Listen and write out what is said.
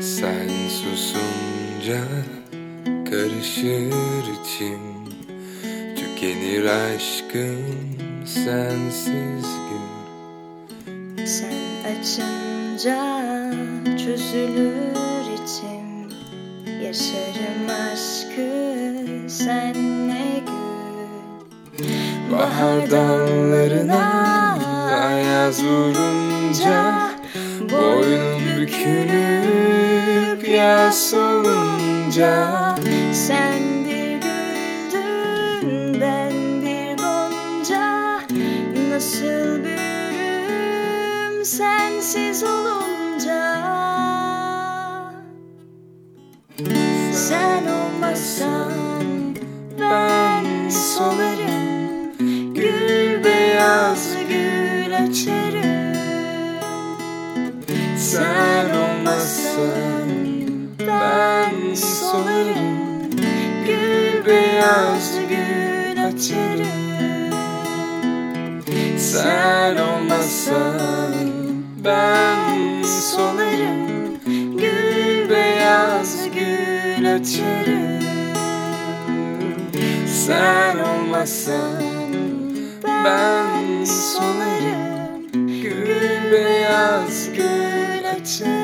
Sen susunca karışır içim Tükenir aşkım sensiz gün. Sen açınca çözülür senle gün Bahar dallarına ayaz vurunca Boynum bükülüp yas olunca Sen bir güldün ben bir gonca. Nasıl büyürüm sensiz olunca? Sen olmasan ben solarım Gül beyaz gül açarım. Sen olmazsan ben solarım Gül beyaz gül açarım. Sen olmazsan ben solarım Gül beyaz gül açarım Sen olmazsan ben solarım Gül beyaz gül açarım